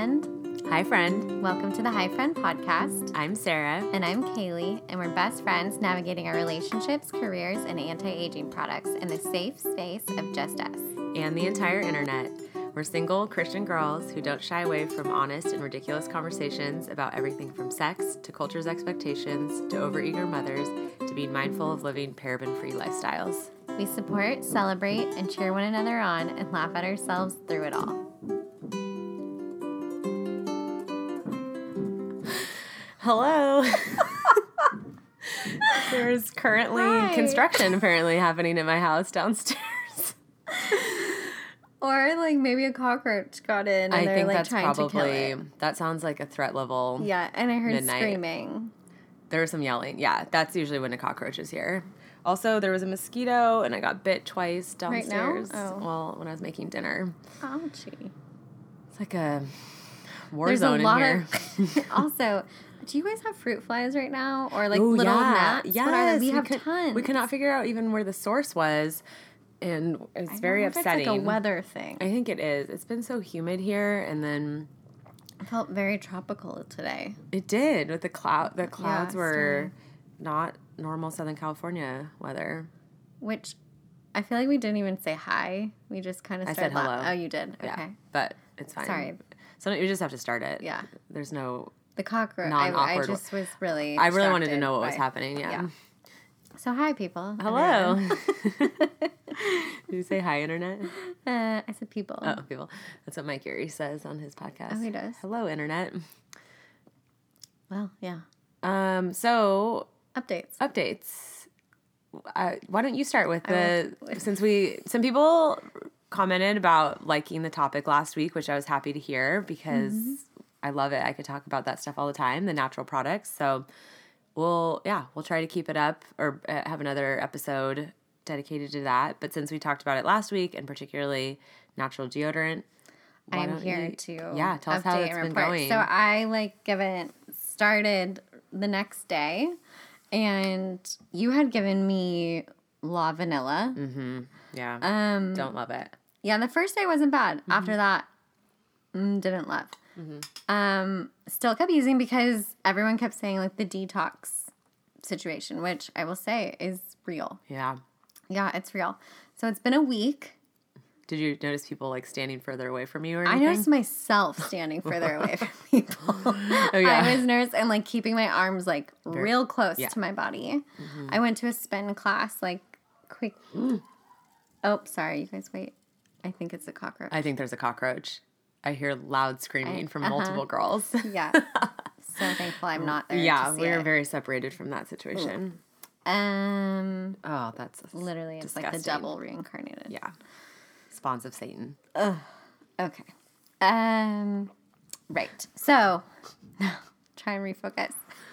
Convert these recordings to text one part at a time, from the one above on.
friend. Hi, friend. Welcome to the Hi Friend podcast. I'm Sarah. And I'm Kaylee, and we're best friends navigating our relationships, careers, and anti aging products in the safe space of just us. And the entire internet. We're single Christian girls who don't shy away from honest and ridiculous conversations about everything from sex to culture's expectations to overeager mothers to being mindful of living paraben free lifestyles. We support, celebrate, and cheer one another on and laugh at ourselves through it all. Hello. There's currently construction apparently happening in my house downstairs. Or like maybe a cockroach got in and I they're think like that's trying to kill probably it. that sounds like a threat level. Yeah, and I heard Midnight. screaming. There was some yelling. Yeah, that's usually when a cockroach is here. Also, there was a mosquito, and I got bit twice Right downstairs. Oh. Well, when I was making dinner, Ouchie. it's like a war There's zone a in here. of. also, do you guys have fruit flies right now, or like Ooh, little yeah. gnats? They? We, Yes, have could, tons. We could not figure out even where the source was, and it's very don't know if upsetting. It's like a weather thing. I think it is. It's been so humid here, and then It felt very tropical today. it did with the cloud. The clouds Yeah, were not normal Southern California weather. Which I feel like we didn't even say hi. We just kind of I said la- hello. oh, you did. Okay. Yeah, but it's fine. Sorry. So you just have to start it. Yeah. There's no. The cockroach. I, I just was really. I really wanted to know what was happening. Yeah. yeah. So hi, people. Hello. Did you say hi, internet? Uh, I said people. Oh, people. That's what Mike Erie says on his podcast. Oh, he does? Hello, internet. Well, yeah. Um. So Updates. updates. Uh, why don't you start with the since we some people commented about liking the topic last week, which I was happy to hear because Mm-hmm. I love it. I could talk about that stuff all the time, the natural products. So we'll yeah, we'll try to keep it up or uh, have another episode dedicated to that. But since we talked about it last week and particularly natural deodorant, I'm here you- to yeah tell us how it's been report. going. So I like given started the next day, and you had given me La Vanilla. yeah, Um, don't love it. yeah, the first day wasn't bad. Mm-hmm. After that, mm, didn't love. Um, still kept using because everyone kept saying like the detox situation, which I will say is real. Yeah. Yeah, it's real. So it's been a week. Did you notice people like standing further away from you or I noticed myself standing further away from people. Oh, yeah. I was nervous and like keeping my arms like real close yeah. Mm-hmm. to my body. I went to a spin class like quick. oh, sorry, you guys wait. I think it's a cockroach. I think there's a cockroach. I hear loud screaming from uh-huh. multiple girls. yeah. so thankful I'm not there. yeah, to see we are it. very separated from that situation. Um, Oh, that's literally, it's like the disgusting. devil reincarnated. Yeah. Spawns of Satan. Okay. Um, right. So, try and refocus.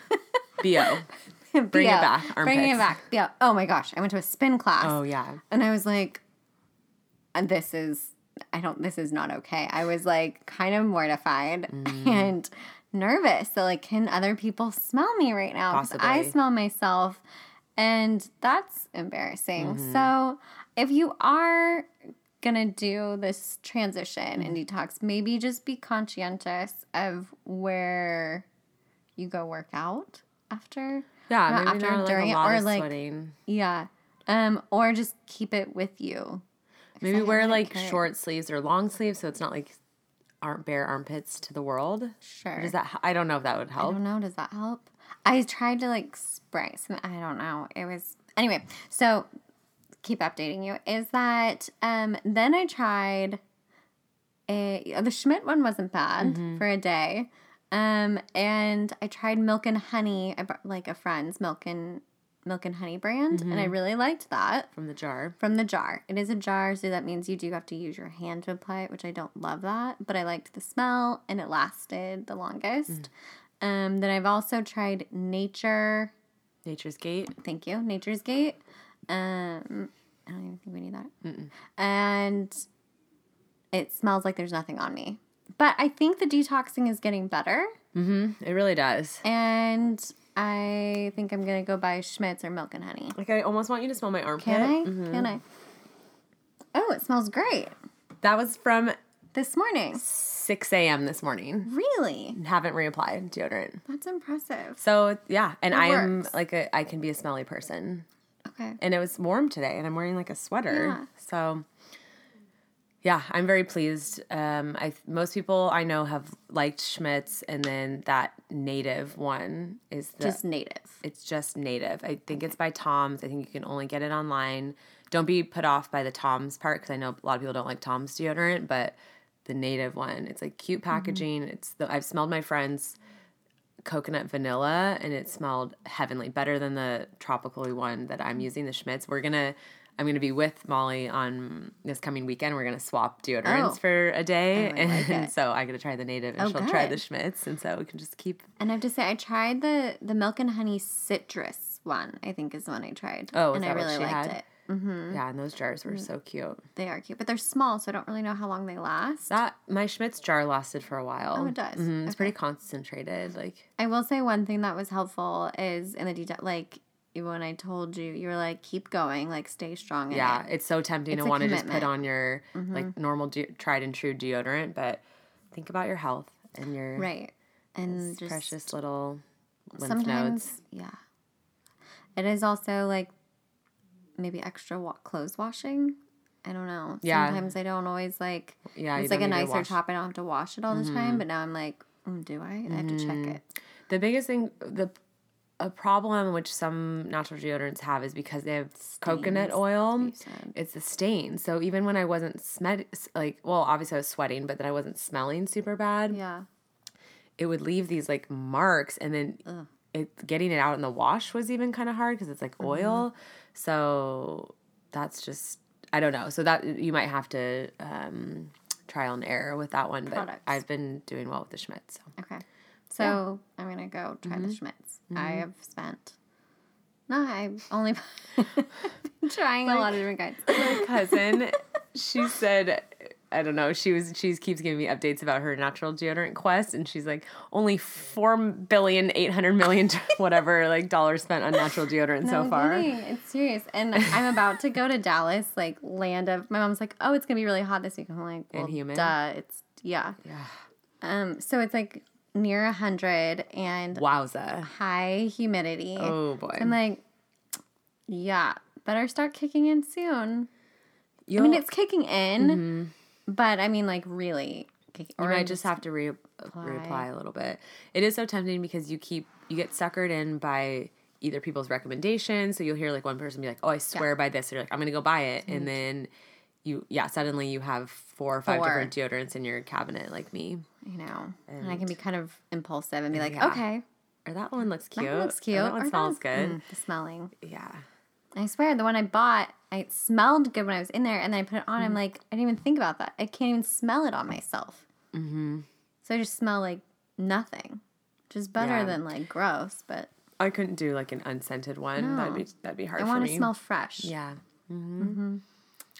BO. Bring it back, Bringing it back. Yeah. Oh my gosh. I went to a spin class. Oh, yeah. And I was like, and this is, I don't, this is not okay. I was like kind of mortified Mm. and nervous. So, like, can other people smell me right now? 'Cause I smell myself. And that's embarrassing. Mm-hmm. So, if you are gonna do this transition and Mm-hmm. detox, maybe just be conscientious of where you go work out after. Yeah, Not maybe after, not during a it, or, of like, sweating. Yeah. Um, or just keep it with you. Maybe wear like care. short sleeves or long sleeves so it's not like arm bare armpits to the world. Sure. Does that? I don't know if that would help. I don't know. Does that help? I tried to like spray some. I don't know. It was anyway. So keep updating you. Is that um? Then I tried. A the Schmidt one wasn't bad Mm-hmm. for a day. Um, and I tried milk and honey. I brought like a friend's milk and milk and honey brand, and I Mm-hmm. really liked that. From the jar. from the jar. It is a jar, so that means you do have to use your hand to apply it, which I don't love that, but I liked the smell and it lasted the longest. Um, then I've also tried Nature. Nature's Gate. Thank you, Nature's Gate. Um, I don't even think we need that. And it smells like there's nothing on me. But I think the detoxing is getting better, Mm-hmm. It really does. and I think I'm gonna go buy Schmidt's or Milk and Honey. Like I almost want you to smell my armpit. Can I? Mhm. Can I? Oh, it smells great. That was from this morning. 6 a.m. this morning. Really? Haven't reapplied deodorant. That's impressive. So yeah, and I am like a I can be a smelly person. Okay. And it was warm today and I'm wearing like a sweater. Yeah. So yeah, I'm very pleased. Um I most people I know have liked Schmidt's and then that native one is the Just native. it's just native. I think it's by Tom's. I think you can only get it online. Don't be put off by the Tom's part because I know a lot of people don't like Tom's deodorant, but the native one, it's like cute packaging. It's the I've smelled my friend's coconut vanilla and it smelled heavenly, better than the tropically one that I'm using, the Schmidt's. We're gonna I'm gonna be with Molly on this coming weekend. We're gonna swap deodorants Oh. for a day, Oh, like and so I gotta try the native, and Oh, she'll try the good. Schmidt's, and so we can just keep. And I have to say, I tried the the milk and honey citrus one. I think is the one I tried. Oh, and I really she liked had? it. Mm-hmm. Yeah, and those jars were so cute. They are cute, but they're small, so I don't really know how long they last. That my Schmidt's jar lasted for a while. Oh, it does? Mhm, It's Okay. pretty concentrated. Like I will say one thing that was helpful is in the detail, like when I told you, you were like, keep going, like stay strong. Yeah, it. it's so tempting It's to want to just put on your Mm-hmm. like normal de- tried and true deodorant, but think about your health and your right. And just precious little lymph sometimes, nodes. yeah. It is also like maybe extra wa- clothes washing. I don't know. Yeah. Sometimes I don't always like. Yeah, it's like a to nicer Mm-hmm. top. I don't have to wash it all the time. But now I'm like, mm, do I? I have to check it. The biggest thing, the a problem which some natural deodorants have is because they have coconut oil. It's a stain. So even when I wasn't smed like, well, obviously I was sweating, but then I wasn't smelling super bad. Yeah. It would leave these like marks, and then it getting it out in the wash was even kind of hard because it's like Mm-hmm. oil. So that's just I don't know. So that you might have to um, trial and error with that one, but Products. I've been doing well with the Schmidt. So Okay. So I'm gonna go try Mm-hmm. the Schmidt's. I have spent. No, I've only been trying a lot of different kinds. my cousin, she said, I don't know. She was she keeps giving me updates about her natural deodorant quest, and she's like, only four billion eight hundred million whatever like dollars spent on natural deodorant so No far. kidding. It's serious. And I'm about to go to Dallas, like land of. My mom's like, "Oh, it's gonna be really hot this week." I'm like, "Well, humid? duh." It's yeah. Yeah. Um. So it's like near a hundred and Wowza. high humidity. Oh boy. I'm like, yeah, better start kicking in soon. You'll, mean, it's kicking in, mm-hmm. but I mean, like really. kick- you or might just have to re- reapply a little bit. It is so tempting because you keep you get suckered in by either people's recommendations. So you'll hear like one person be like, "Oh, I swear by this," or you're like, "I'm gonna go buy it," and mm-hmm. then you yeah suddenly you have four or five Four. different deodorants in your cabinet like me. You know, and, I can be kind of impulsive and be like, Yeah. okay, Or that one looks cute. that looks Or cute. that one or smells that- good. Mm, the smelling. Yeah. I swear, the one I bought, I it smelled good when I was in there, and then I put it on. I'm Mm. like, I didn't even think about that. I can't even smell it on myself. Mm-hmm. So I just smell like nothing, which is better Yeah. than like gross. But I couldn't do like an unscented one. That'd be that'd be hard I want to smell fresh. Yeah.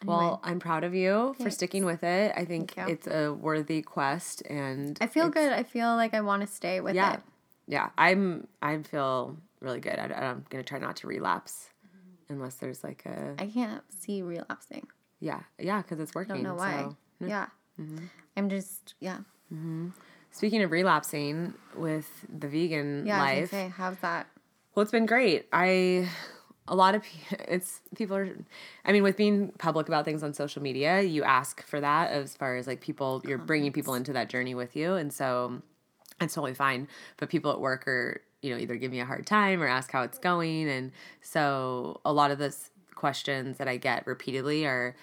Hmm Well, I'm proud of you for sticking with it. I think it's a worthy quest, and I feel good. I feel like I want to stay with Yeah, it. yeah. I'm I feel really good. I, I'm gonna try not to relapse, unless there's like a I can't see relapsing. yeah yeah because it's working. I Don't know why. So. Yeah. Mm-hmm. I'm just yeah. Speaking of relapsing with the vegan Yeah. Life, gonna how's that? Well, it's been great. I a lot of it's people are I mean with being public about things on social media, you ask for that as far as like people you're bringing people into that journey with you and so it's totally fine. But people at work are, you know, either give me a hard time or ask how it's going and so a lot of those questions that I get repeatedly are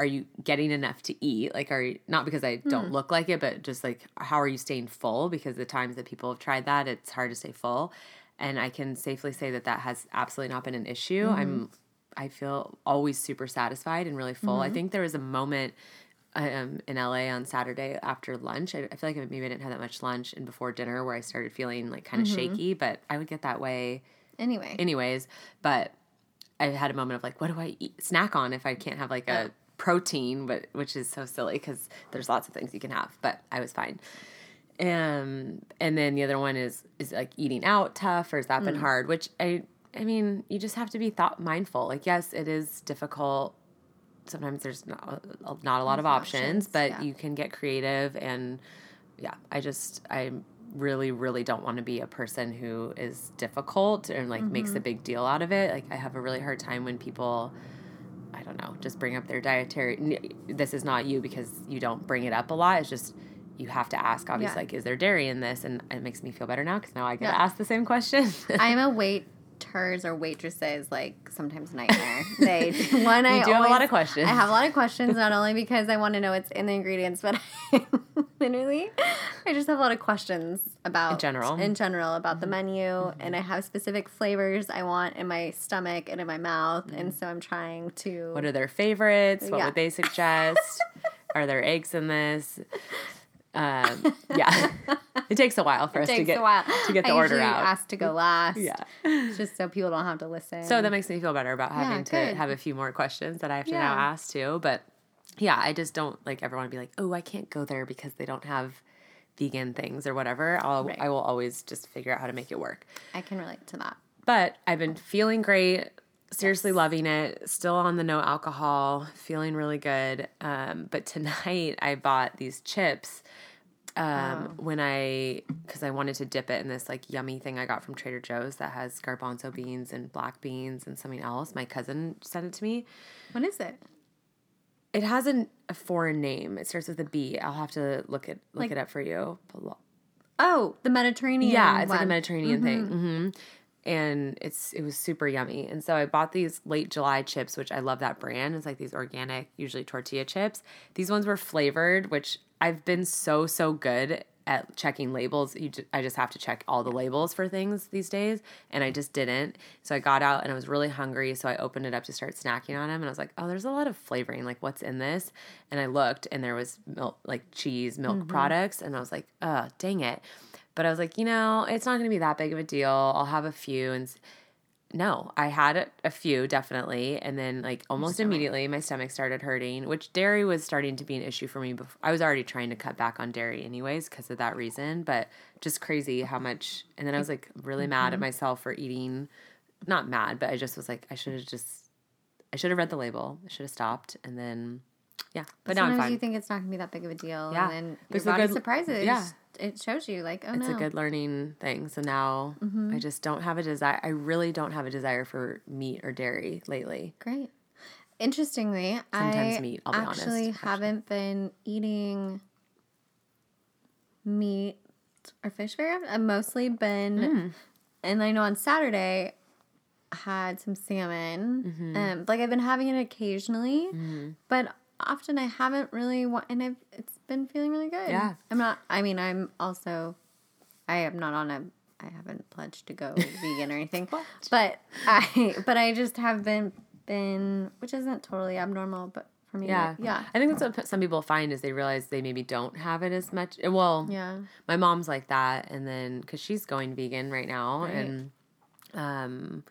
are you getting enough to eat? Like, are you, not because I don't hmm. look like it, but just like, how are you staying full? Because the times that people have tried that, it's hard to stay full. And I can safely say that that has absolutely not been an issue. Mm-hmm. I'm, I feel always super satisfied and really full. I mm-hmm. think there was a moment um, in LA on Saturday after lunch. I, I feel like maybe I didn't have that much lunch and before dinner where I started feeling like kind of mm-hmm. shaky, but I would get that way Anyway. anyways. But I had a moment of like, what do I eat, snack on if I can't have like a protein, but which is so silly because there's lots of things you can have. But I was fine. Um, and then the other one is is like eating out tough or has that been hard? Which I I mean, you just have to be thought mindful. Like, yes, it is difficult sometimes there's not, not a lot of options, options, but yeah. you can get creative and yeah, I just I really really don't want to be a person who is difficult and like makes Mm-hmm. a big deal out of it. Like I have a really hard time when people I don't know, just bring up their dietary this is not you because you don't bring it up a lot. It's just you have to ask obviously Yeah. like is there dairy in this and it makes me feel better now cuz now I get Yeah. to ask the same question. I'm a waiters or waitresses like sometimes nightmare. They one I do have a lot of questions. I have a lot of questions not only because I want to know what's in the ingredients, but I, literally I just have a lot of questions about In general. Mm-hmm. in general about the menu, and I have specific flavors I want in my stomach and in my mouth, and so I'm trying to. Mm-hmm. What are their favorites? What Yeah. would they suggest? are there eggs in this? Um, yeah, it takes a while for us it to get a while to get the I order out. Ask to go last. yeah, just so people don't have to listen. so that makes me feel better about having to good. have a few more questions that I have to now ask too. But yeah, I just don't like everyone to be like, oh, I can't go there because they don't have vegan things or whatever. I'll Right. I will always just figure out how to make it work. I can relate to that. But I've been feeling great, seriously loving it, still on the no alcohol, feeling really good. Um, but tonight I bought these chips um, when I, because I wanted to dip it in this like yummy thing I got from Trader Joe's that has garbanzo beans and black beans and something else. My cousin sent it to me. What is it? It has an, a foreign name. It starts with a B. I'll have to look it look Like- it up for you. Oh, the Mediterranean. Yeah, it's like a one. Mediterranean thing. hmm And it's it was super yummy. And so I bought these late July chips, which I love that brand. It's like these organic, usually tortilla chips. These ones were flavored, which I've been so so good at checking labels. You ju- I just have to check all the labels for things these days, and I just didn't. So I got out and I was really hungry, so I opened it up to start snacking on them, and I was like, "Oh, there's a lot of flavoring. Like, what's in this?" And I looked, and there was milk, like cheese, milk mm-hmm. products, and I was like, "Oh, dang it." But I was like, you know, it's not going to be that big of a deal. I'll have a few. And no, I had a, a few definitely. And then, like, almost immediately, my stomach started hurting, which dairy was starting to be an issue for me. Before. I was already trying to cut back on dairy, anyways, because of that reason. But just crazy how much. And then I was like really mad at mm-hmm. myself for eating. Not mad, but I just was like, I should have just, I should have read the label. I should have stopped. And then, yeah. But now I'm Sometimes fine. you think it's not gonna be that big of a deal, Yeah. and then your body good- surprises. yeah. It shows you like, oh it's no, a good learning thing. So now Mm-hmm. I just don't have a desire. I really don't have a desire for meat or dairy lately. great. Interestingly, Sometimes I meat, I'll be actually actually. haven't been eating meat or fish very often. I've mostly been, Hmm. and I know on Saturday I had some salmon. Mm-hmm. Um, like I've been having it occasionally, but often I haven't really. Wa- and I've it's been feeling really good. Yeah. I'm not. I mean, I'm also. I am not on a. I haven't pledged to go vegan or anything, but I. But I just have been been, which isn't totally abnormal, but for me, Yeah. yeah, I think that's what some people find is they realize they maybe don't have it as much. Well, yeah. my mom's like that. And then, cause she's going vegan right now. Right. And, um,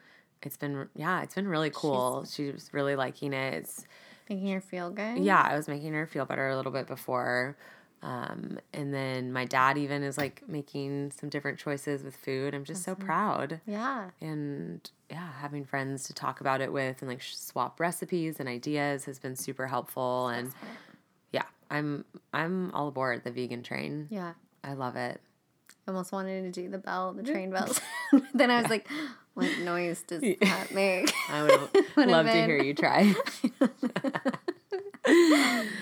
it's been, yeah, it's been really cool. She's really liking it. It's, Making her feel good. yeah, I was making her feel better a little bit before. Um, and then my dad even is like making some different choices with food. I'm just so proud. yeah. And yeah, having friends to talk about it with and like swap recipes and ideas has been super helpful. And yeah, I'm I'm all aboard the vegan train. Yeah. I love it. I almost wanted to do the bell, the train bells. then I was like, what noise does that make? I would love to hear you try.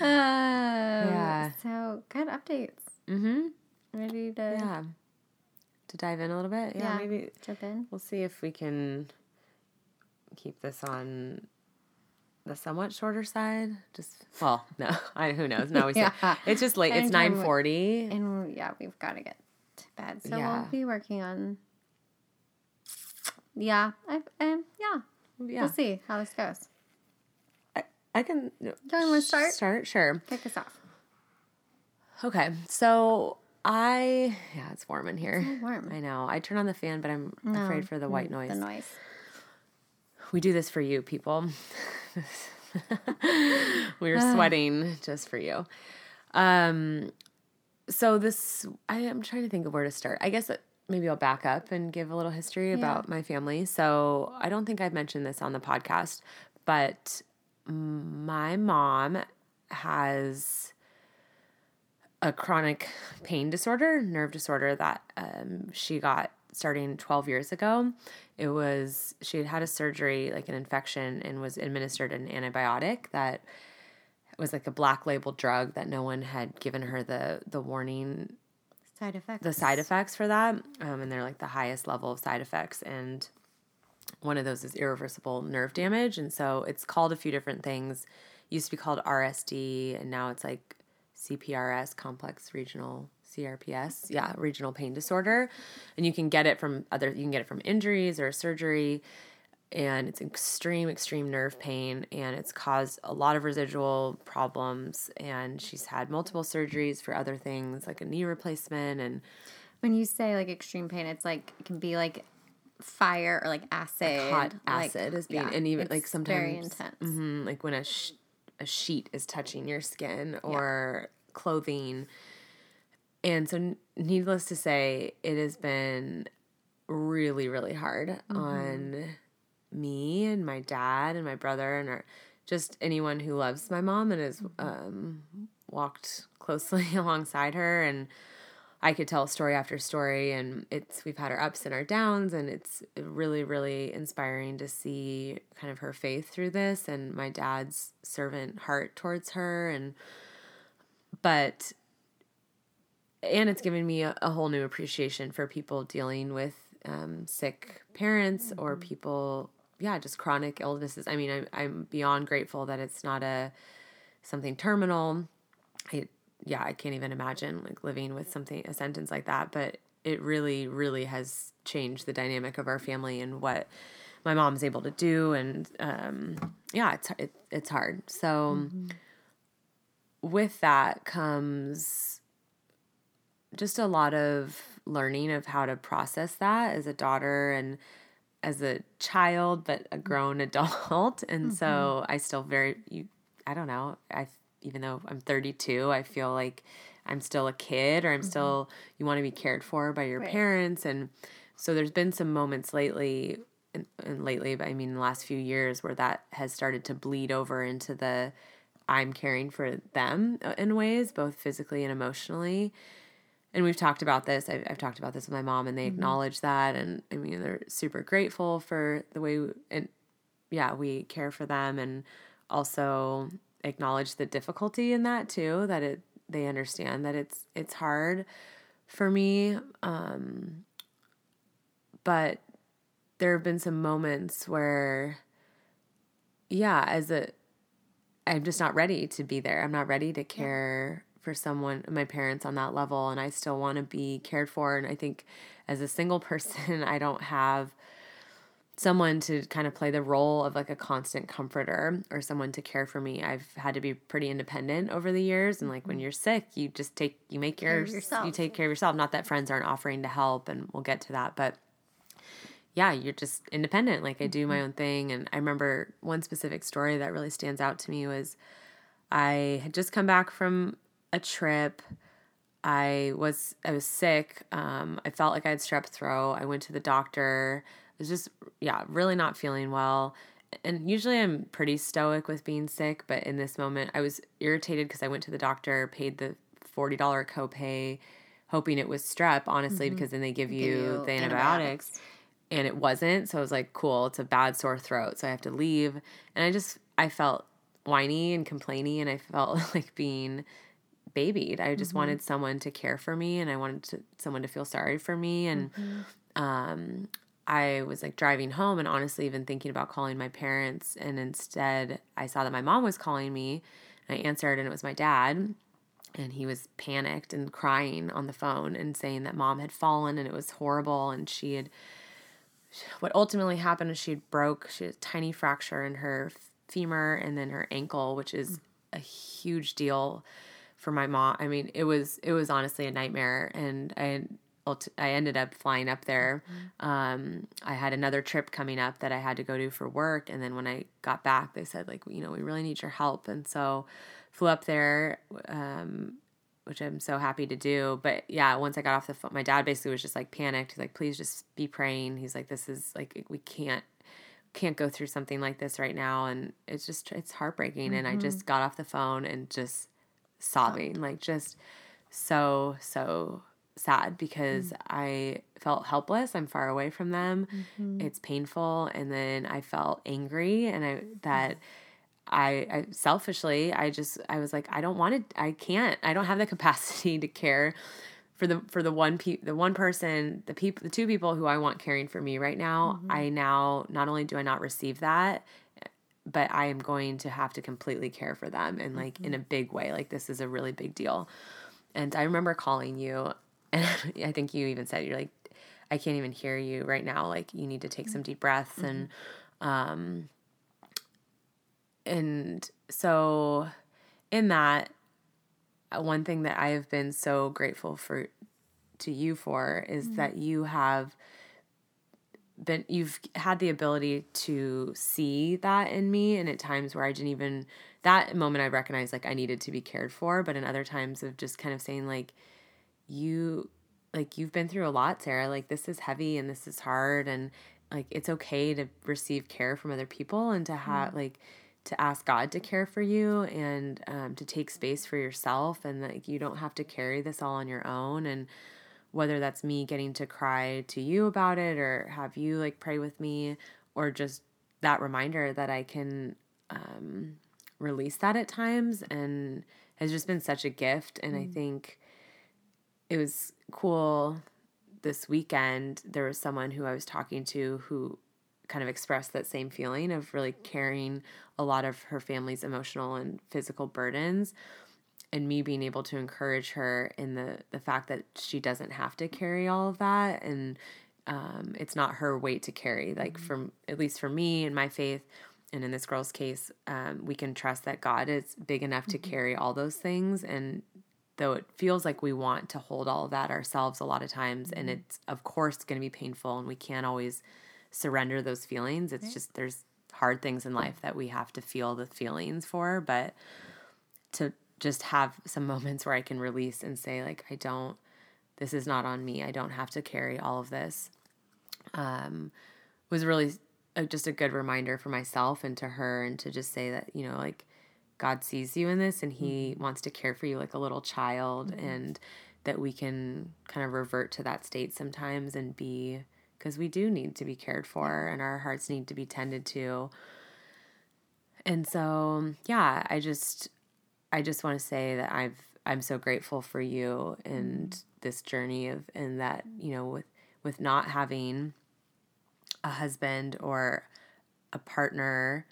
Uh, Yeah. So good updates. mm-hmm. Ready to Yeah. To dive in a little bit. Yeah, Yeah. maybe jump in? we'll see if we can keep this on the somewhat shorter side. Just well, no, I who knows. No, we Yeah. it's just late. It's nine forty. And yeah, we've got to get to bed. So Yeah. we'll be working on. Yeah, I um yeah. Yeah, We'll see how this goes. I, I can. Do you want to start? Start sure. Kick us off. Okay, so I yeah, it's warm in here. so warm. I know. I turn on the fan, but I'm afraid for the white noise. The noise. We do this for you, people. We're sweating just for you. Um, so this, I am trying to think of where to start. I guess maybe I'll back up and give a little history about my family. So I don't think I've mentioned this on the podcast, but my mom has a chronic pain disorder, nerve disorder that um, she got starting 12 years ago. It was, she had had a surgery, like an infection, and was administered an antibiotic that was like a black label drug that no one had given her the, the warning, Side effects. the side effects for that. Um, and they're like the highest level of side effects. And one of those is irreversible nerve damage. And so it's called a few different things. It used to be called RSD, and now it's like CPRS, complex regional CRPS, yeah, regional pain disorder. And you can get it from other, you can get it from injuries or surgery. And it's extreme, extreme nerve pain, and it's caused a lot of residual problems. And she's had multiple surgeries for other things, like a knee replacement. And when you say like extreme pain, it's like it can be like fire or like acid. hot like- acid is being, yeah, and even like sometimes very intense. Mhm, like when a sh- a sheet is touching your skin or clothing. And so, n- needless to say, it has been really, really hard Mm-hmm. on me and my dad and my brother and our, just anyone who loves my mom and has Mm-hmm. um, walked closely alongside her. And I could tell story after story, and it's we've had our ups and our downs, and it's really, really inspiring to see kind of her faith through this and my dad's servant heart towards her, and but and it's given me a, a whole new appreciation for people dealing with um, sick parents or people, yeah, just chronic illnesses. I mean, I'm I'm beyond grateful that it's not a something terminal. I yeah, I can't even imagine like living with something a sentence like that, but it really really has changed the dynamic of our family and what my mom's able to do and um yeah, it's it, it's hard. So with that comes just a lot of learning of how to process that as a daughter and as a child but a grown adult. And so i still very you i don't know. I even though i'm 32 i feel like i'm still a kid or i'm still you want to be cared for by your Right. parents. And so there's been some moments lately and, and lately but i mean the last few years where that has started to bleed over into the i'm caring for them uh, in ways both physically and emotionally and we've talked about this. I've, I've talked about this with my mom, and they acknowledge that, and I mean they're super grateful for the way, we, and yeah, we care for them, and also acknowledge the difficulty in that too. That it they understand that it's it's hard for me, um, but there have been some moments where, yeah, as a I'm just not ready to be there. I'm not ready to care for someone, my parents on that level, and I still want to be cared for. And I think as a single person, I don't have someone to kind of play the role of like a constant comforter or someone to care for me. I've had to be pretty independent over the years and like when mm-hmm. you're sick, you just take you make your yourself. you take care of yourself. Not that friends aren't offering to help and we'll get to that, but yeah, you're just independent. Like I do my mm-hmm. own thing. And I remember one specific story that really stands out to me was I had just come back from a trip. I was I was sick. Um, I felt like I had strep throat. I went to the doctor. I was just yeah, really not feeling well. And usually I'm pretty stoic with being sick, but in this moment I was irritated because I went to the doctor, paid the forty dollar copay, hoping it was strep. Honestly, because then they give you, you the antibiotics. antibiotics and it wasn't. So I was like, cool, it's a bad sore throat. So I have to leave. And I just, I felt whiny and complainy, and I felt like being babied. I just mm-hmm. wanted someone to care for me and I wanted to, someone to feel sorry for me. And mm-hmm. um, I was like driving home and honestly even thinking about calling my parents. And instead, I saw that my mom was calling me. And I answered and it was my dad and he was panicked and crying on the phone and saying that mom had fallen and it was horrible and she had what ultimately happened is she broke she had a tiny fracture in her femur and then her ankle which is mm. a huge deal for my mom i mean it was it was honestly a nightmare and i i ended up flying up there um, i had another trip coming up that i had to go to for work and then when i got back they said like you know we really need your help and so flew up there um, which I'm so happy to do. But yeah, once I got off the phone, my dad basically was just like panicked. He's like, please just be praying. He's like, this is like, we can't can't go through something like this right now and it's just it's heartbreaking and I just got off the phone and just sobbing like just so so sad because mm. I felt helpless. I'm far away from them. Mm-hmm. It's painful and then I felt angry and I mm. that I, I selfishly I just I was like I don't want to I can't I don't have the capacity to care for the for the one pe- the one person the people the two people who I want caring for me right now. Mm-hmm. I now not only do I not receive that but I am going to have to completely care for them and like in a big way like this is a really big deal. And I remember calling you and I think you even said you're like I can't even hear you right now like you need to take some deep breaths and um and so in that uh, one thing that I have been so grateful for to you for is that you have been you've had the ability to see that in me and at times where I didn't even that moment I recognized like I needed to be cared for but in other times of just kind of saying like you like you've been through a lot Sarah. Like this is heavy and this is hard and like it's okay to receive care from other people and to have like to ask God to care for you and um, to take space for yourself and like you don't have to carry this all on your own and whether that's me getting to cry to you about it or have you like pray with me or just that reminder that I can um, release that at times and has just been such a gift. And I think it was cool this weekend there was someone who I was talking to who kind of expressed that same feeling of really carrying a lot of her family's emotional and physical burdens and me being able to encourage her in the the fact that she doesn't have to carry all of that and um, it's not her weight to carry. Like from at least for me and my faith and in this girl's case um, we can trust that god is big enough to carry all those things. And though it feels like we want to hold all of that ourselves a lot of times and it's of course going to be painful and we can't always surrender those feelings. It's just there's hard things in life that we have to feel the feelings for. But to just have some moments where i can release and say like i don't this is not on me. I don't have to carry all of this. Um was really a, just a good reminder for myself and to her and to just say that you know like God sees you in this and he wants to care for you like a little child and that we can kind of revert to that state sometimes and be because we do need to be cared for and our hearts need to be tended to. And so, yeah, I just I just want to say that I've I'm so grateful for you and mm-hmm. this journey of and that, you know, with with not having a husband or a partner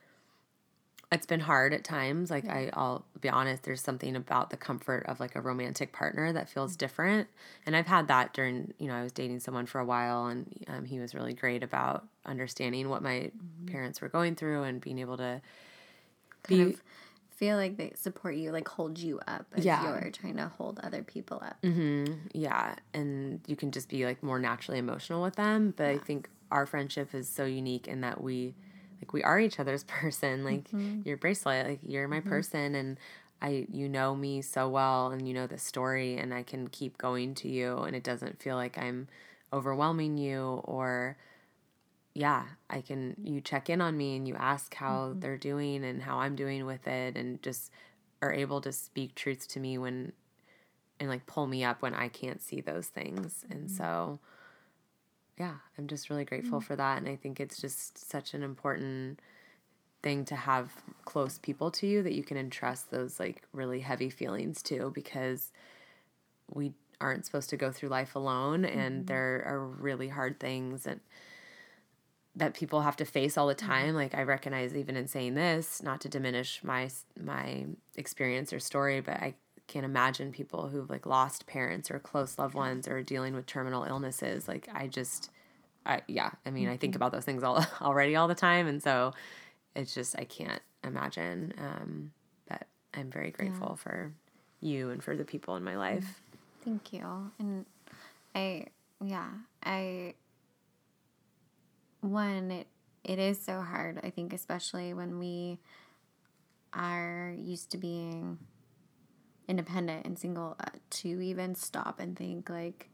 it's been hard at times like I, i'll be honest there's something about the comfort of like a romantic partner that feels mm-hmm. different. And i've had that during you know i was dating someone for a while and um, he was really great about understanding what my mm-hmm. parents were going through and being able to kind be feel like they support you, like hold you up as Yeah. you're trying to hold other people up. Mm-hmm. yeah and you can just be like more naturally emotional with them but i think our friendship is so unique in that we like we are each other's person like mm-hmm. your bracelet like you're my mm-hmm. person and i you know me so well and you know the story and i can keep going to you and it doesn't feel like i'm overwhelming you or yeah i can you check in on me and you ask how mm-hmm. they're doing and how i'm doing with it and just are able to speak truths to me when and like pull me up when I can't see those things. And mm-hmm. so, yeah, I'm just really grateful mm-hmm. for that. And I think it's just such an important thing to have close people to you that you can entrust those like really heavy feelings to because we aren't supposed to go through life alone and there are really hard things and that people have to face all the mm-hmm. time like i recognize even in saying this not to diminish my my experience or story but i can't imagine people who've like lost parents or close loved ones or dealing with terminal illnesses like i just i yeah i mean i think mm-hmm. about those things all already all the time and so it's just i can't imagine um but i'm very grateful for you and for the people in my life. Mm-hmm. Thank you. And I, yeah, I, one, it, it is so hard, I think, especially when we are used to being independent and single, uh, to even stop and think, like,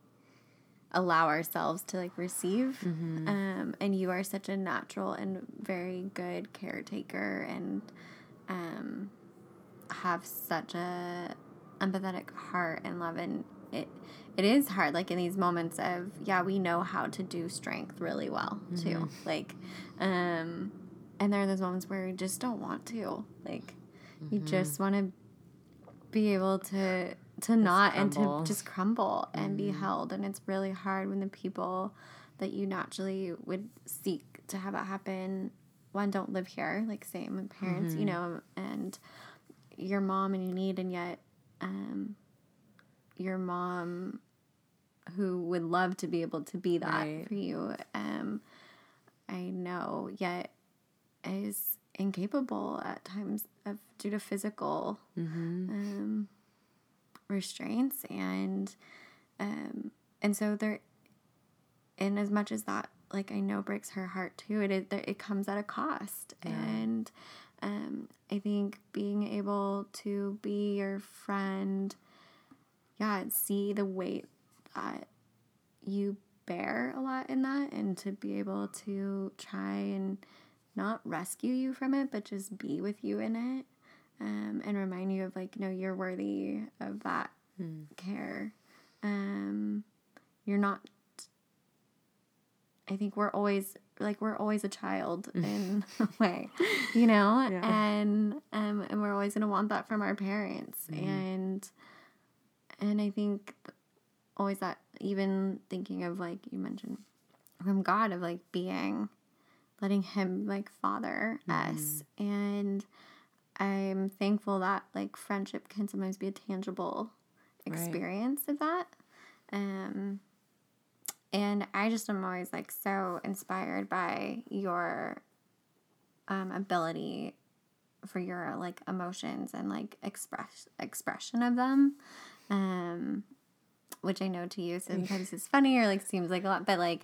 allow ourselves to like receive. Um, and you are such a natural and very good caretaker and um, have such a empathetic heart and love and it it is hard like in these moments of yeah we know how to do strength really well too. Like um and there are those moments where you just don't want to. Like you just want to be able to to not and to just crumble and be held. And it's really hard when the people that you naturally would seek to have that happen one don't live here like same parents you know and your mom and you need and yet um your mom who would love to be able to be that Right. for you um i know yet is incapable at times of due to physical um, restraints and um, and so there and as much as that like i know breaks her heart too it is it comes at a cost and um, i think being able to be your friend yeah see the weight that you bear a lot in that and to be able to try and not rescue you from it but just be with you in it um, and remind you of like no you're worthy of that care. Um, you're not i think we're always like we're always a child in a way you know? Yeah. and um, and we're always going to want that from our parents and and i think always that even thinking of like you mentioned from god of like being letting him like father us. And i'm thankful that like friendship can sometimes be a tangible experience of that. Um and i just am always like so inspired by your um ability for your like emotions and like express expression of them um which i know to you sometimes is funny or like seems like a lot but like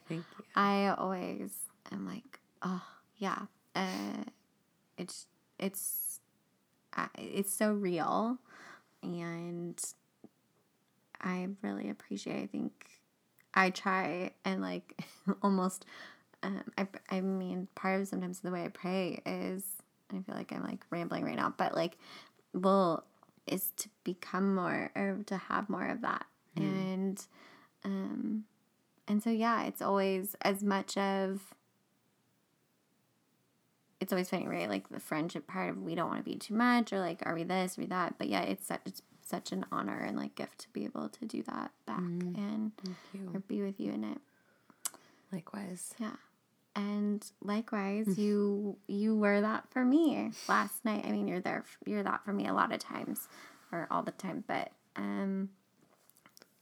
I always am like, oh yeah, uh, it's it's uh, it's so real, and I really appreciate. I think I try and like almost. Um, I I mean, part of sometimes the way I pray is I feel like I'm like rambling right now, but like, well, is to become more or to have more of that, and um and so yeah, it's always as much of it's always funny, right? Like the friendship part of we don't want to be too much or like are we this, are we that? But yeah, it's such it's such an honor and like gift to be able to do that back and or be with you in it. Likewise. Yeah. And likewise, you you were that for me last night. I mean, you're there. You're that for me a lot of times, or all the time. But um,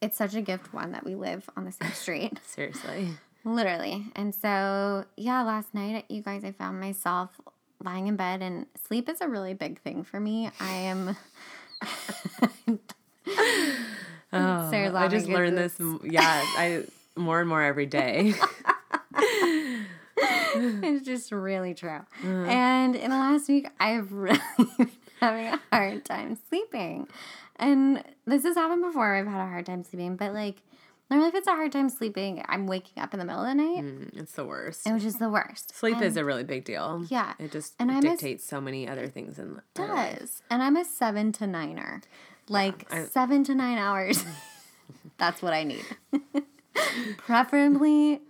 it's such a gift one that we live on the same street. Seriously. Literally. And so, yeah, last night, you guys, I found myself lying in bed, and sleep is a really big thing for me. I am. Oh, I just learned this. Yeah, I more and more every day. it's just really true. And in the last week, I've really been having a hard time sleeping. And this has happened before. I've had a hard time sleeping, but like, normally if it's a hard time sleeping, I'm waking up in the middle of the night, Mm, it's the worst. which is the worst. Sleep And is a really big deal. Yeah. It just And I'm a dictates so many other things in It our life. does. And I'm a seven to niner. Like I- seven to nine hours. That's what I need. Preferably,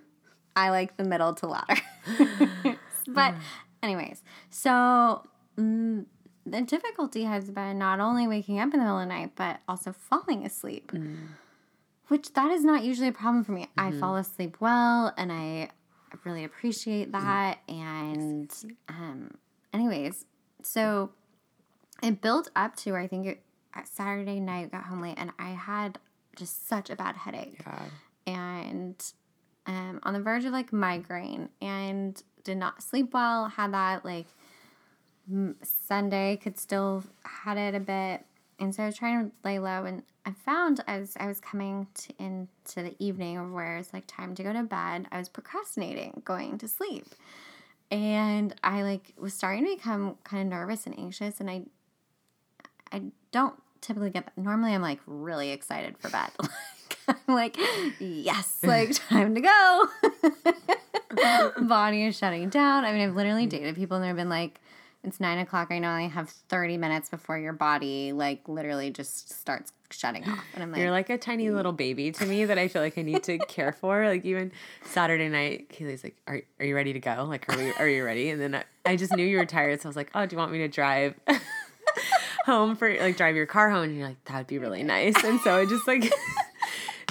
I like the middle to latter. but, mm. anyways, so mm, the difficulty has been not only waking up in the middle of the night, but also falling asleep. Mm. Which that is not usually a problem for me. I mm-hmm. fall asleep well, and I really appreciate mm. that. And, um, anyways, so it built up to I think it, at Saturday night got home late and I had just such a bad headache God. and um, on the verge of like migraine and did not sleep well. Had that like Sunday could still had it a bit, and so I was trying to lay low. And I found as I was coming to, into the evening of where it's like time to go to bed, I was procrastinating going to sleep, and I like was starting to become kind of nervous and anxious, and I I don't typically get that. Normally, I'm like really excited for bed. I'm like, yes, like time to go. Body is shutting down. I mean, I've literally dated people and they've been like, it's nine o'clock. I know I have 30 minutes before your body, like, literally just starts shutting off. And I'm like, You're like a tiny mm. little baby to me that I feel like I need to care for. Like even Saturday night, Kaylee's like, "Are are you ready to go? Like, are we are you ready?" And then I, I just knew you were tired, so I was like, "Oh, do you want me to drive home for like drive your car home?" And you're like, "That would be really nice." And so I just like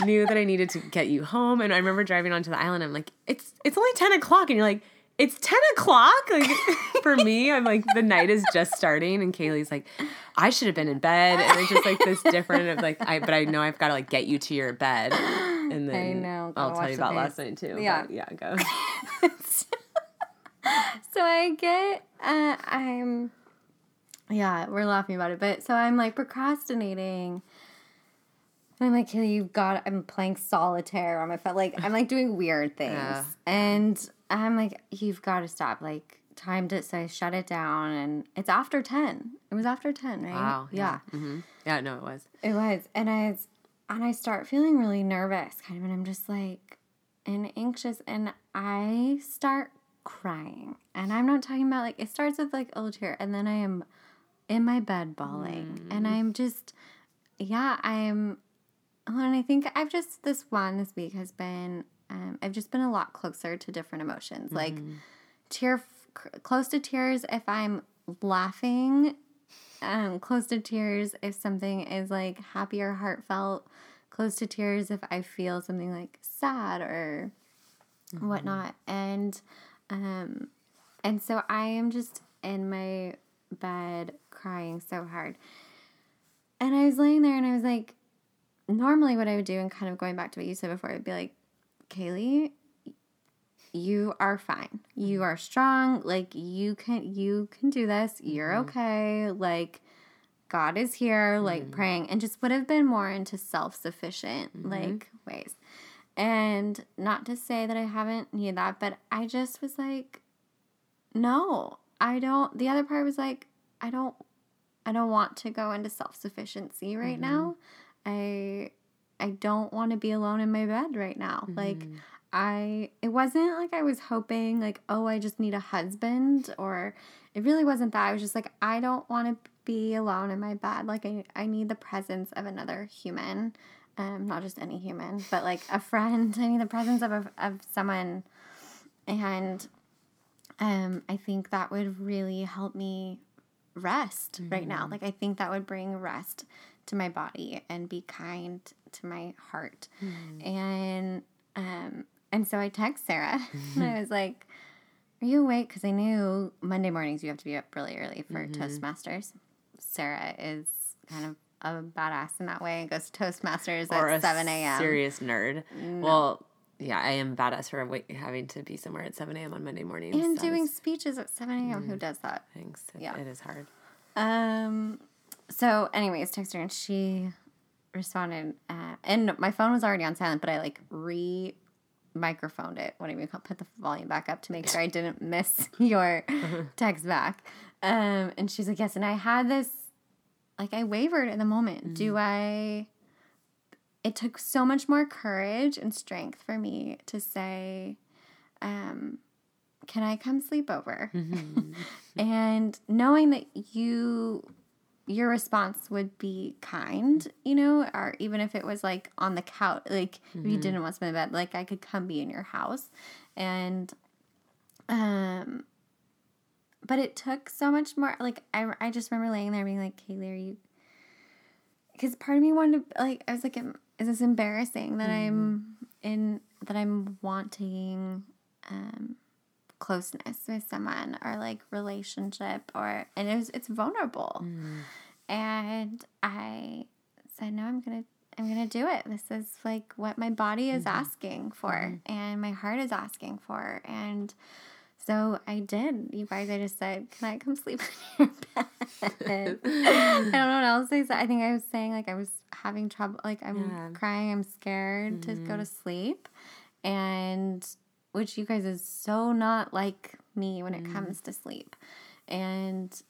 knew that I needed to get you home. And I remember driving onto the island. I'm like, "It's it's only ten o'clock," and you're like. It's 10 o'clock. Like for me, I'm like, the night is just starting. And Kaylee's like, I should have been in bed. And it's just like this different of like, I, but I know I've got to like get you to your bed. And then I know, I'll tell you about last night too. Yeah. But yeah, go. so I get, uh, I'm, yeah, we're laughing about it, but so I'm like procrastinating. I'm like, Kaylee, you've got, I'm playing solitaire on my phone. Like, I'm like doing weird things. Yeah. And I'm like, you've got to stop. Like, timed it. so I shut it down. And it's after 10. It was after 10, right? Wow. Yeah. hmm Yeah, no, it was. It was. And I and I start feeling really nervous, kind of, and I'm just like, and anxious, and I start crying. And I'm not talking about like, it starts with like a little tear, and then I am in my bed bawling. And I'm just, yeah, I'm, oh, and I think I've just, this one this week has been, um, I've just been a lot closer to different emotions. Like, tear, c- close to tears if I'm laughing um, close to tears if something is like happy or heartfelt, close to tears if I feel something like sad or whatnot. And um, and so I am just in my bed crying so hard. And I was laying there and I was like, normally what I would do, and kind of going back to what you said before, I'd be like, Kaylee, you are fine. You mm-hmm. are strong. Like you can you can do this. You're mm-hmm. okay. Like God is here, like mm-hmm. praying, and just would have been more into self sufficient like ways. And not to say that I haven't needed that, but I just was like, no, I don't. The other part was like, I don't, I don't want to go into self sufficiency right now. I, I don't want to be alone in my bed right now. Like, I, it wasn't like I was hoping, like, oh, I just need a husband, or it really wasn't that. I was just like, I don't want to be alone in my bed. Like, I, I need the presence of another human. Um, not just any human, but like a friend. I need the presence of a, of someone, and um, I think that would really help me rest right now. Like I think that would bring rest to my body and be kind to my heart. And um, and so I text Sarah and I was like, "Are you awake?" Because I knew Monday mornings you have to be up really early for Toastmasters. Sarah is kind of a badass in that way and goes to Toastmasters Or at seven a.m. serious nerd. Well, yeah, I am badass for wait, having to be somewhere at 7 a.m. on Monday mornings. and doing is- speeches at seven a.m. Who does that? Thanks. It- Yeah. It is hard. Um. So, anyways, text her and she responded, uh, and my phone was already on silent, but I like re microphoned it. What do you mean? Put the volume back up to make sure I didn't miss your text back. Um. And she's like, yes. And I had this, like, I wavered in the moment. Do I? It took so much more courage and strength for me to say, um, can I come sleep over? and knowing that you your response would be kind, you know, or even if it was like on the couch, like if you didn't want to spend bed, like I could come be in your house. And um but it took so much more like I, I just remember laying there being like, Kaylee, are you because part of me wanted to like I was like, is this embarrassing that I'm in that I'm wanting um closeness with someone or like relationship or and it was it's vulnerable and i said no i'm gonna i'm gonna do it this is like what my body is mm-hmm. asking for mm-hmm. and my heart is asking for and so I did. You guys, I just said, "Can I come sleep in your bed?" I don't know what else I said. I think I was saying like I was having trouble, like I'm Yeah. crying, I'm scared to go to mm-hmm. sleep, and which you guys is so not like me when it mm. comes to sleep, and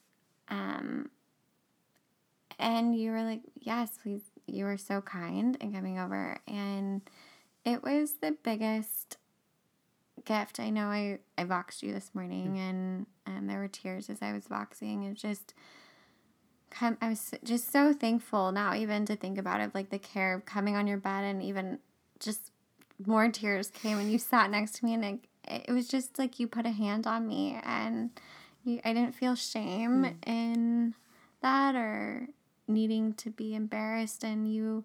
um, and you were like, "Yes, please." you were so kind in coming over. And it was the biggest gift. I know I, I voxed you this morning and um, there were tears as I was voxing. It just, come, I was just so thankful now, even to think about it, like the care of coming on your bed and even just more tears came and you sat next to me and it, it was just like you put a hand on me and you, I didn't feel shame mm. in that or needing to be embarrassed and you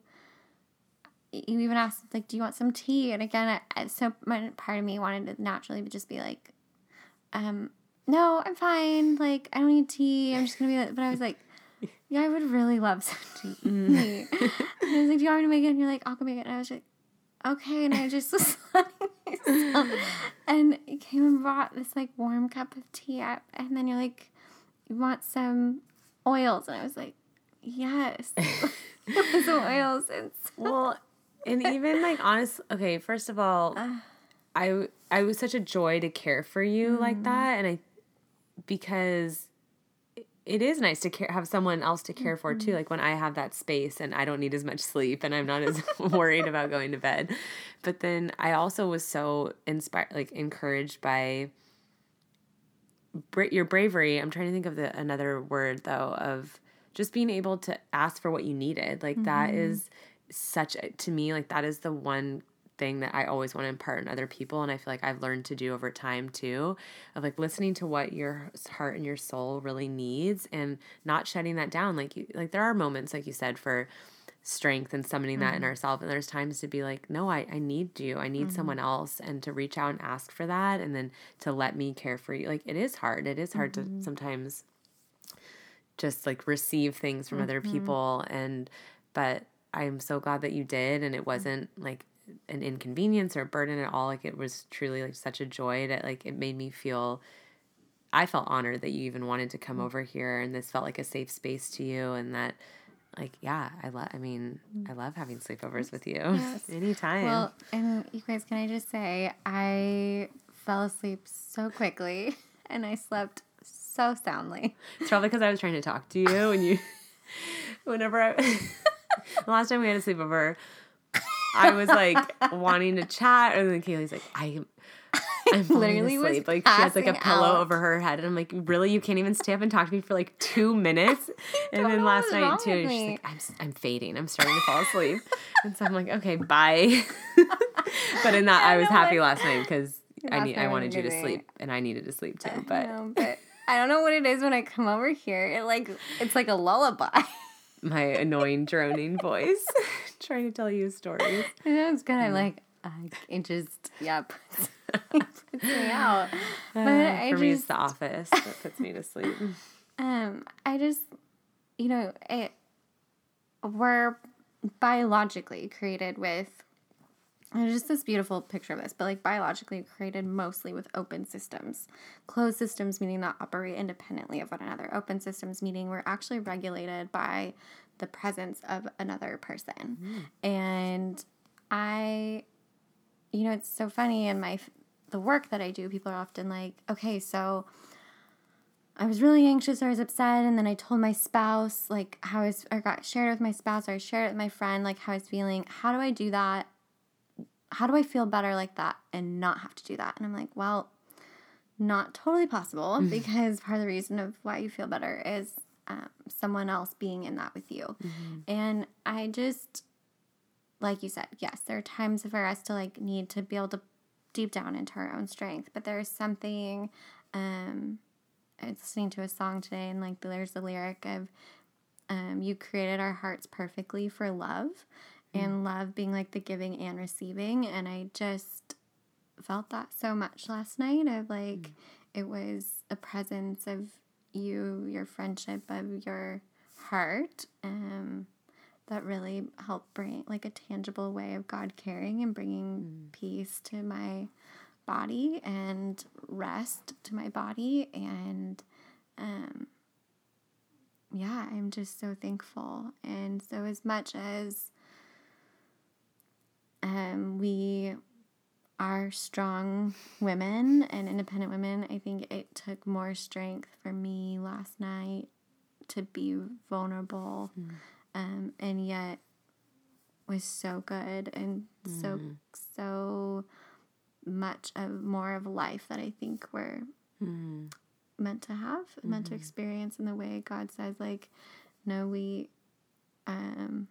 you even asked like do you want some tea? And again I, so my part of me wanted to naturally just be like um no i'm fine. Like i don't need tea. I'm just gonna be like but i was like yeah i would really love some tea. Mm. and i was like do you want me to make it? And you're like i'll go make it. And i was like okay. And i just was and you came and brought this like warm cup of tea up. And then you're like you want some oils? And i was like yes. Some oils and so. well and even like honest okay first of all uh, i i was such a joy to care for you mm. like that and i because it is nice to care, have someone else to care for too like when i have that space and i don't need as much sleep and i'm not as worried about going to bed. But then i also was so inspired like encouraged by your bravery. I'm trying to think of the another word though of just being able to ask for what you needed like mm-hmm. that is such a, to me like that is the one thing that I always want to impart in other people and I feel like I've learned to do over time too of like listening to what your heart and your soul really needs and not shutting that down like you like there are moments like you said for strength and summoning mm-hmm. that in mm-hmm. ourselves and there's times to be like no I, I need you I need mm-hmm. someone else and to reach out and ask for that and then to let me care for you like it is hard it is hard mm-hmm. to sometimes just like receive things from other mm-hmm. people and but I'm so glad that you did and it wasn't like an inconvenience or a burden at all. Like it was truly like such a joy that like it made me feel I felt honored that you even wanted to come mm. over here and this felt like a safe space to you and that like yeah, I love I mean, mm. I love having sleepovers with you. Yes. Anytime. Well, and you guys can I just say I fell asleep so quickly and I slept so soundly. It's probably because I was trying to talk to you and you whenever I the last time we had a sleepover, I was like wanting to chat, and then Kaylee's like, I I'm literally asleep. Like she has like a pillow out. over her head, and I'm like, really, you can't even stay up and talk to me for like two minutes. and then last night too, she's like, I'm I'm fading. I'm starting to fall asleep, and so I'm like, okay, bye. but in that, I, I was happy last night because I need I wanted you to sleep, and I needed to sleep too. But. But I don't know what it is when I come over here. It like it's like a lullaby my annoying droning voice trying to tell you stories. It's good. I'm like, I it just yeah puts, puts me out. But uh, for me, it's the office that puts me to sleep. Um, I just, you know, it we're biologically created with there's just this beautiful picture of this, but like biologically created mostly with open systems. Closed systems meaning that operate independently of one another. Open systems meaning we're actually regulated by the presence of another person. Mm. And I, you know, it's so funny in my the work that I do. People are often like, okay, so I was really anxious or I was upset, and then I told my spouse like how I was, or got shared with my spouse, or I shared it with my friend like how I was feeling. How do I do that how do I feel better like that and not have to do that? And I'm like, well, not totally possible mm-hmm. because part of the reason of why you feel better is um, someone else being in that with you. Mm-hmm. And I just, like you said, yes, there are times for us to like need to be able to deep down into our own strength, but there's something. Um, I was listening to a song today, and like there's the lyric of, um, "You created our hearts perfectly for love," and love being like the giving and receiving. And I just felt that so much last night of like mm. it was a presence of you, your friendship, of your heart. Um, that really helped bring like a tangible way of God caring and bringing mm. peace to my body and rest to my body and um yeah i'm just so thankful and so as much as um, we are strong women and independent women. I think it took more strength for me last night to be vulnerable. Mm. Um, and yet, was so good and so Mm. so much of more of life that I think we're Mm. meant to have, meant to Mhm. experience in the way God says, like, no, we, um,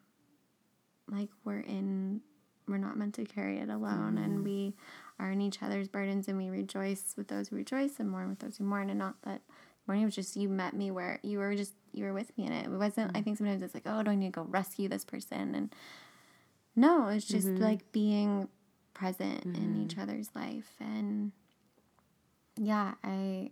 like we're in, we're not meant to carry it alone, Mhm. and we are in each other's burdens, and we rejoice with those who rejoice and mourn with those who mourn, and not that mourning was just you met me where you were just you were with me in it. It wasn't. I think sometimes it's like, oh, do I need to go rescue this person? And no, it's just Mhm. like being present in each other's life, and yeah, I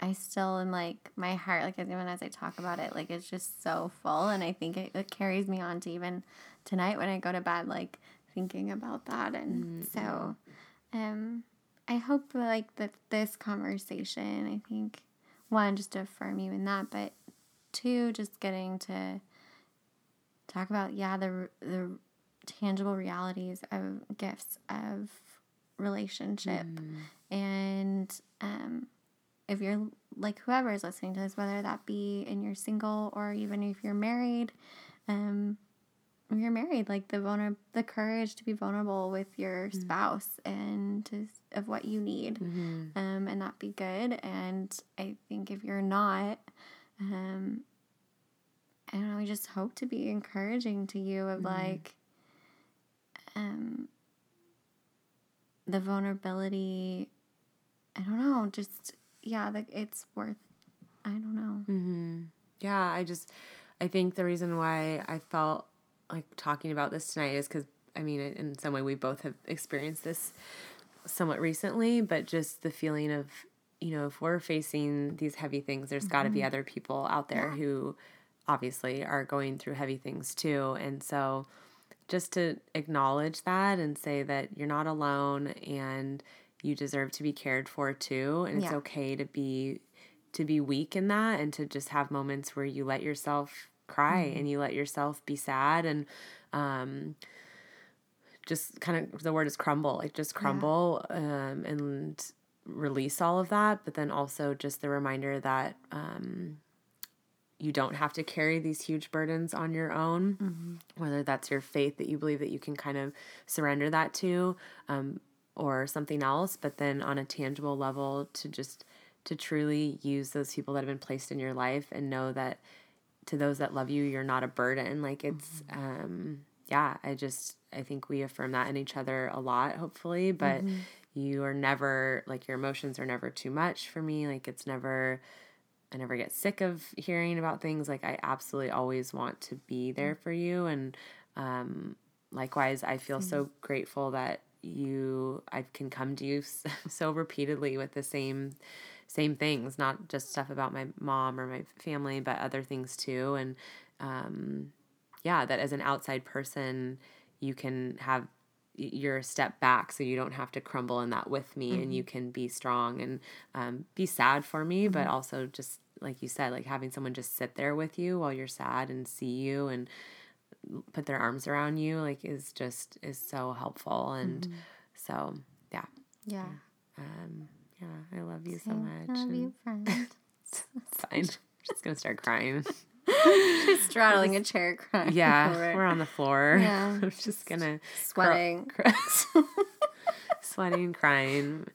I still am like my heart, like even as I talk about it, like it's just so full, and I think it, it carries me on to even tonight when I go to bed, like thinking about that, and so, um, I hope like that this conversation, I think, one just to affirm you in that, but two, just getting to talk about yeah the the tangible realities of gifts of relationship and um, if you're like whoever is listening to this, whether that be in your single or even if you're married, um, if you're married, like the vulner, the courage to be vulnerable with your spouse and to of what you need, Mhm. um, and that be good. And I think if you're not, um, I don't know, we just hope to be encouraging to you of like, um, the vulnerability. I don't know, just yeah, like it's worth. I don't know. hmm Yeah, I just, I think the reason why I felt like talking about this tonight is because, I mean, in some way we both have experienced this somewhat recently, but just the feeling of, you know, if we're facing these heavy things, there's got to be other people out there who obviously are going through heavy things too. And so just to acknowledge that and say that you're not alone and you deserve to be cared for too and it's okay to be to be weak in that and to just have moments where you let yourself cry and you let yourself be sad and um just kind of the word is crumble like just crumble um and release all of that but then also just the reminder that um you don't have to carry these huge burdens on your own whether that's your faith that you believe that you can kind of surrender that to um, or something else but then on a tangible level to just to truly use those people that have been placed in your life and know that to those that love you you're not a burden. Like it's um yeah i just i think we affirm that in each other a lot hopefully but you are never like your emotions are never too much for me. Like it's never I never get sick of hearing about things. Like I absolutely always want to be there for you, and um, likewise, I feel so grateful that you I can come to you so repeatedly with the same same things, not just stuff about my mom or my family, but other things too. And um, yeah, that as an outside person, you can have your step back so you don't have to crumble in that with me and you can be strong and um, be sad for me but also just like you said like having someone just sit there with you while you're sad and see you and put their arms around you like is just is so helpful and so yeah Yeah. um yeah i love you so much I love and you, friend. it's fine I'm just gonna start crying Just straddling a chair, crying. yeah over we're on the floor Yeah. i'm just gonna sweating. cr- sweating, crying,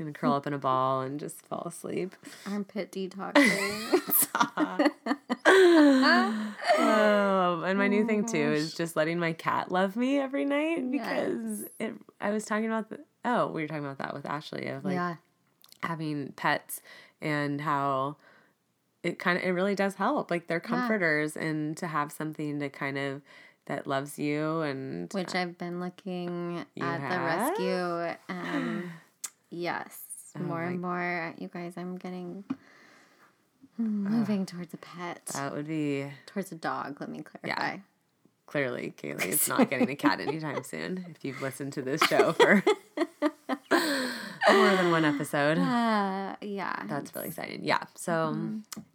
gonna curl up in a ball and just fall asleep. Armpit detoxing. oh, and my new thing too is just letting my cat love me every night because it. I was talking about the. Oh, we were talking about that with Ashley of like yeah. having pets and how it kind of it really does help. Like they're comforters and to have something to kind of that loves you and Which I've been looking at the rescue. Um, yes. Oh more and more. You guys, I'm getting moving towards a pet. that would be towards a dog, let me clarify. clearly Kaylee is not getting a cat anytime soon. If you've listened to this show for more than one episode, Uh, yeah. that's really exciting. Yeah. So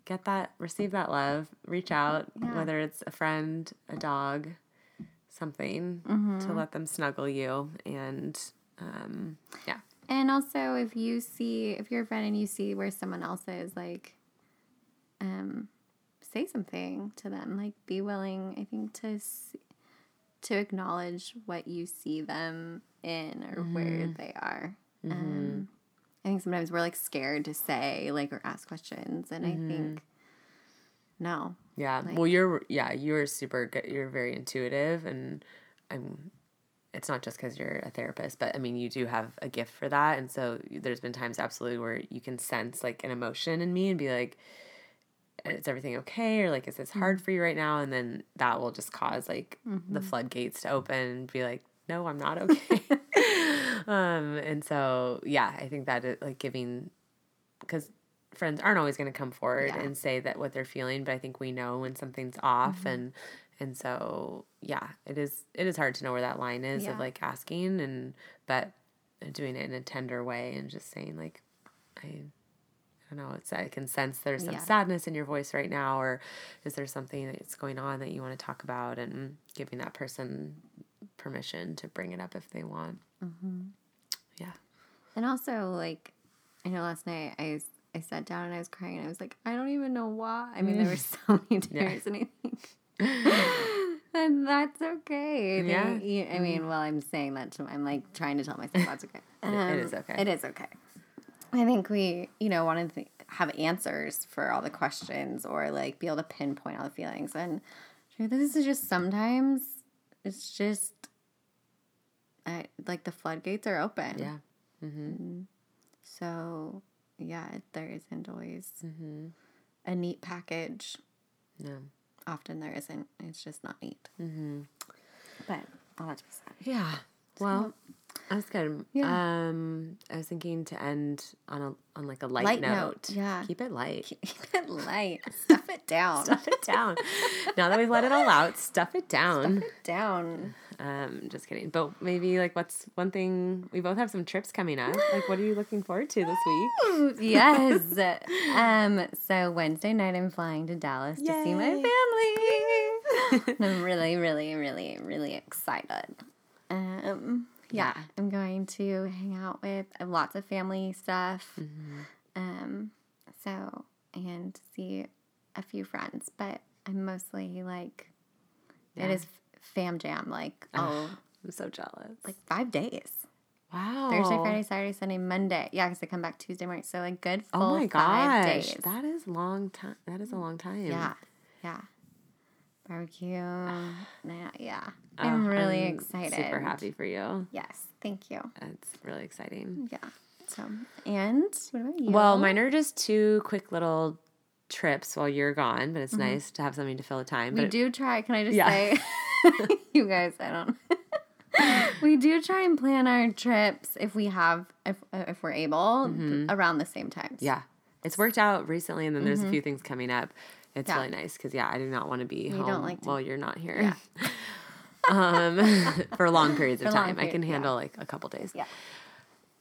get that, receive that love, reach out, Yeah. whether it's a friend, a dog, something to let them snuggle you. And um, yeah. And also, if you see, if you're a friend and you see where someone else is, like, um, say something to them. Like, be willing, I think, to to acknowledge what you see them in or where they are. Um, I think sometimes we're like scared to say like or ask questions, and I think no, Yeah. well, you're yeah, you're super good. You're very intuitive, and I'm. It's not just because you're a therapist, but I mean, you do have a gift for that, and so there's been times absolutely where you can sense like an emotion in me and be like, "Is everything okay?" or like, "Is this mm-hmm. hard for you right now?" And then that will just cause like the mm-hmm. floodgates to open and be like, "No, I'm not okay." um, and so yeah, I think that it, like giving because friends aren't always going to come forward Yeah. and say that what they're feeling but i think we know when something's off mm-hmm. and and so yeah it is it is hard to know where that line is Yeah. of like asking and but doing it in a tender way and just saying like i I don't know. It's I can sense there's some Yeah. sadness in your voice right now, or is there something that's going on that you want to talk about, and giving that person permission to bring it up if they want. Mm-hmm. Yeah. and also like I know last night I I sat down and I was crying and I was like I don't even know why. I mean there were so many tears and I think. And that's okay. I Yeah. you- I mean, well, I'm saying that to I'm like trying to tell myself that's okay. it is Um, okay. It is okay. I think we, you know, want to th- have answers for all the questions or like be able to pinpoint all the feelings. And is, this is just sometimes it's just I, like the floodgates are open. Yeah. Mm-hmm. So yeah, there isn't always Mm-hmm. a neat package. No. Often there isn't. It's just not neat. Mm-hmm. But all that to be said. Yeah. Well, that's good. Yeah. Um, I was thinking to end on a on like a light, Light note. note, yeah. Keep it light. Keep it light. Stuff it down. Stuff it down. now that we've let it all out, stuff it down. Stuff it down. Um, just kidding. But maybe like what's one thing we both have some trips coming up. Like what are you looking forward to this week? Yes. um. So Wednesday night, I'm flying to Dallas to see my family. I'm really, really, really, really excited. Um. Yeah, I'm going to hang out with lots of family stuff. Mm-hmm. Um. So and see a few friends, but I'm mostly like Yeah. it is fam jam. Like oh, I'm so jealous. like five days. wow. Thursday, Friday, Saturday, Sunday, Monday. Yeah, because I come back Tuesday morning. So like good full Oh my five gosh. days. That is long time. That is a long time. yeah, yeah. Barbecue. yeah, yeah. Oh, I'm really I'm excited. Super happy for you. Yes, thank you. It's really exciting. Yeah. So and what about you? Well, mine are just two quick little trips while you're gone, but it's Mm-hmm. nice to have something to fill the time. we But do try. Can I just Yeah. say, you guys, I don't. we do try and plan our trips if we have if if we're able around the same times. Mm-hmm. yeah, it's worked out recently, and then there's a few things coming up. It's Mm-hmm. Yeah. really nice because yeah, I do not want to be don't home like to- while you're not here. um, for long periods of For long time, I can period- yeah. handle like a couple days. Yeah.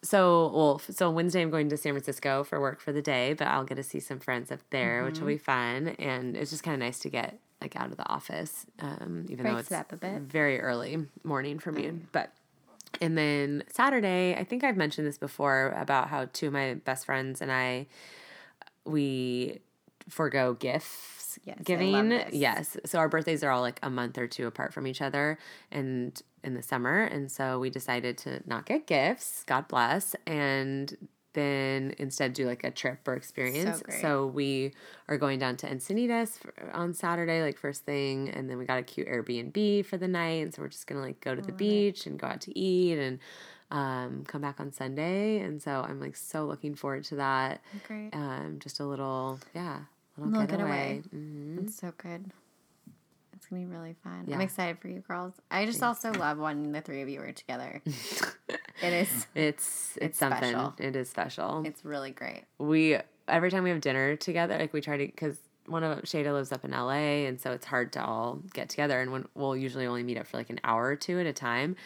So, well, so Wednesday I'm going to San Francisco for work for the day, but I'll get to see some friends up there, which Mm-hmm. will be fun. And it's just kind of nice to get like out of the office, um, even though it's it up a bit. very early morning for me. But and then Saturday, I think I've mentioned this before about how two of my best friends and I we forego gifts Yes, giving. Yes. So our birthdays are all like a month or two apart from each other and in the summer. And so we decided to not get gifts, God bless, and then instead do like a trip or experience. great. So we are going down to Encinitas for, on Saturday, like first thing, and then we got a cute Airbnb for the night. And so we're just gonna like go to the beach and go out to eat and um, come back on Sunday. And so I'm like so looking forward to that. Great. Um, just a little, yeah, little, Little getaway. getaway. hmm It's so good. It's gonna be really fun. Yeah. I'm excited for you girls. I just also love when the three of you are together. it is. It's it's, It's something. special. It is special. It's really great. we every time we have dinner together, like we try to because one of Shada lives up in LA, and so it's hard to all get together. And when we'll usually only meet up for like an hour or two at a time,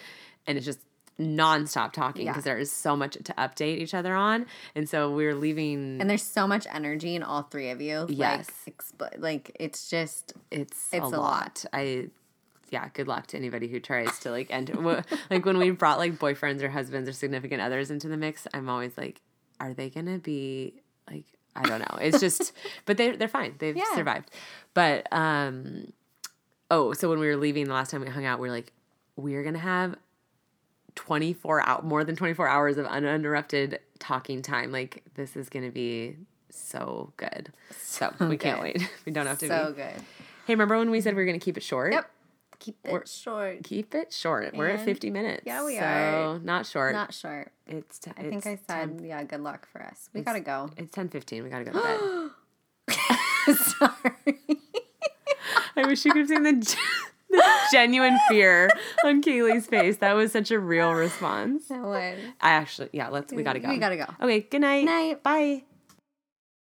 and it's just nonstop talking Yeah. because there is so much to update each other on. And so we're leaving. And there's so much energy in all three of you. Yes. Like, like it's just it's, it's a, a lot. lot. I yeah, good luck to anybody who tries to like enter. like when we brought like boyfriends or husbands or significant others into the mix, I'm always like, are they gonna be like I don't know. It's just, but they they're fine. They've Yeah. survived. But um, oh, so when we were leaving the last time we hung out, we are like. we're gonna have 24 out more than 24 hours of uninterrupted talking time. Like this is gonna be so good. So, we can't wait. We don't have to So be. good. Hey, remember when we said we are gonna keep it short? Yep. Keep it We're- short. Keep it short. We're at 50 minutes. yeah, we so are. Not short. Not short. it's t- I think I said, yeah, good luck for us. We gotta go. It's 10:15. We gotta go to bed. Sorry. I wish you could have seen the, the genuine fear on Kaylee's face. That was such a real response. That would. I actually, yeah. Let's. We gotta go. We gotta go. Okay. Good night. Night. Bye.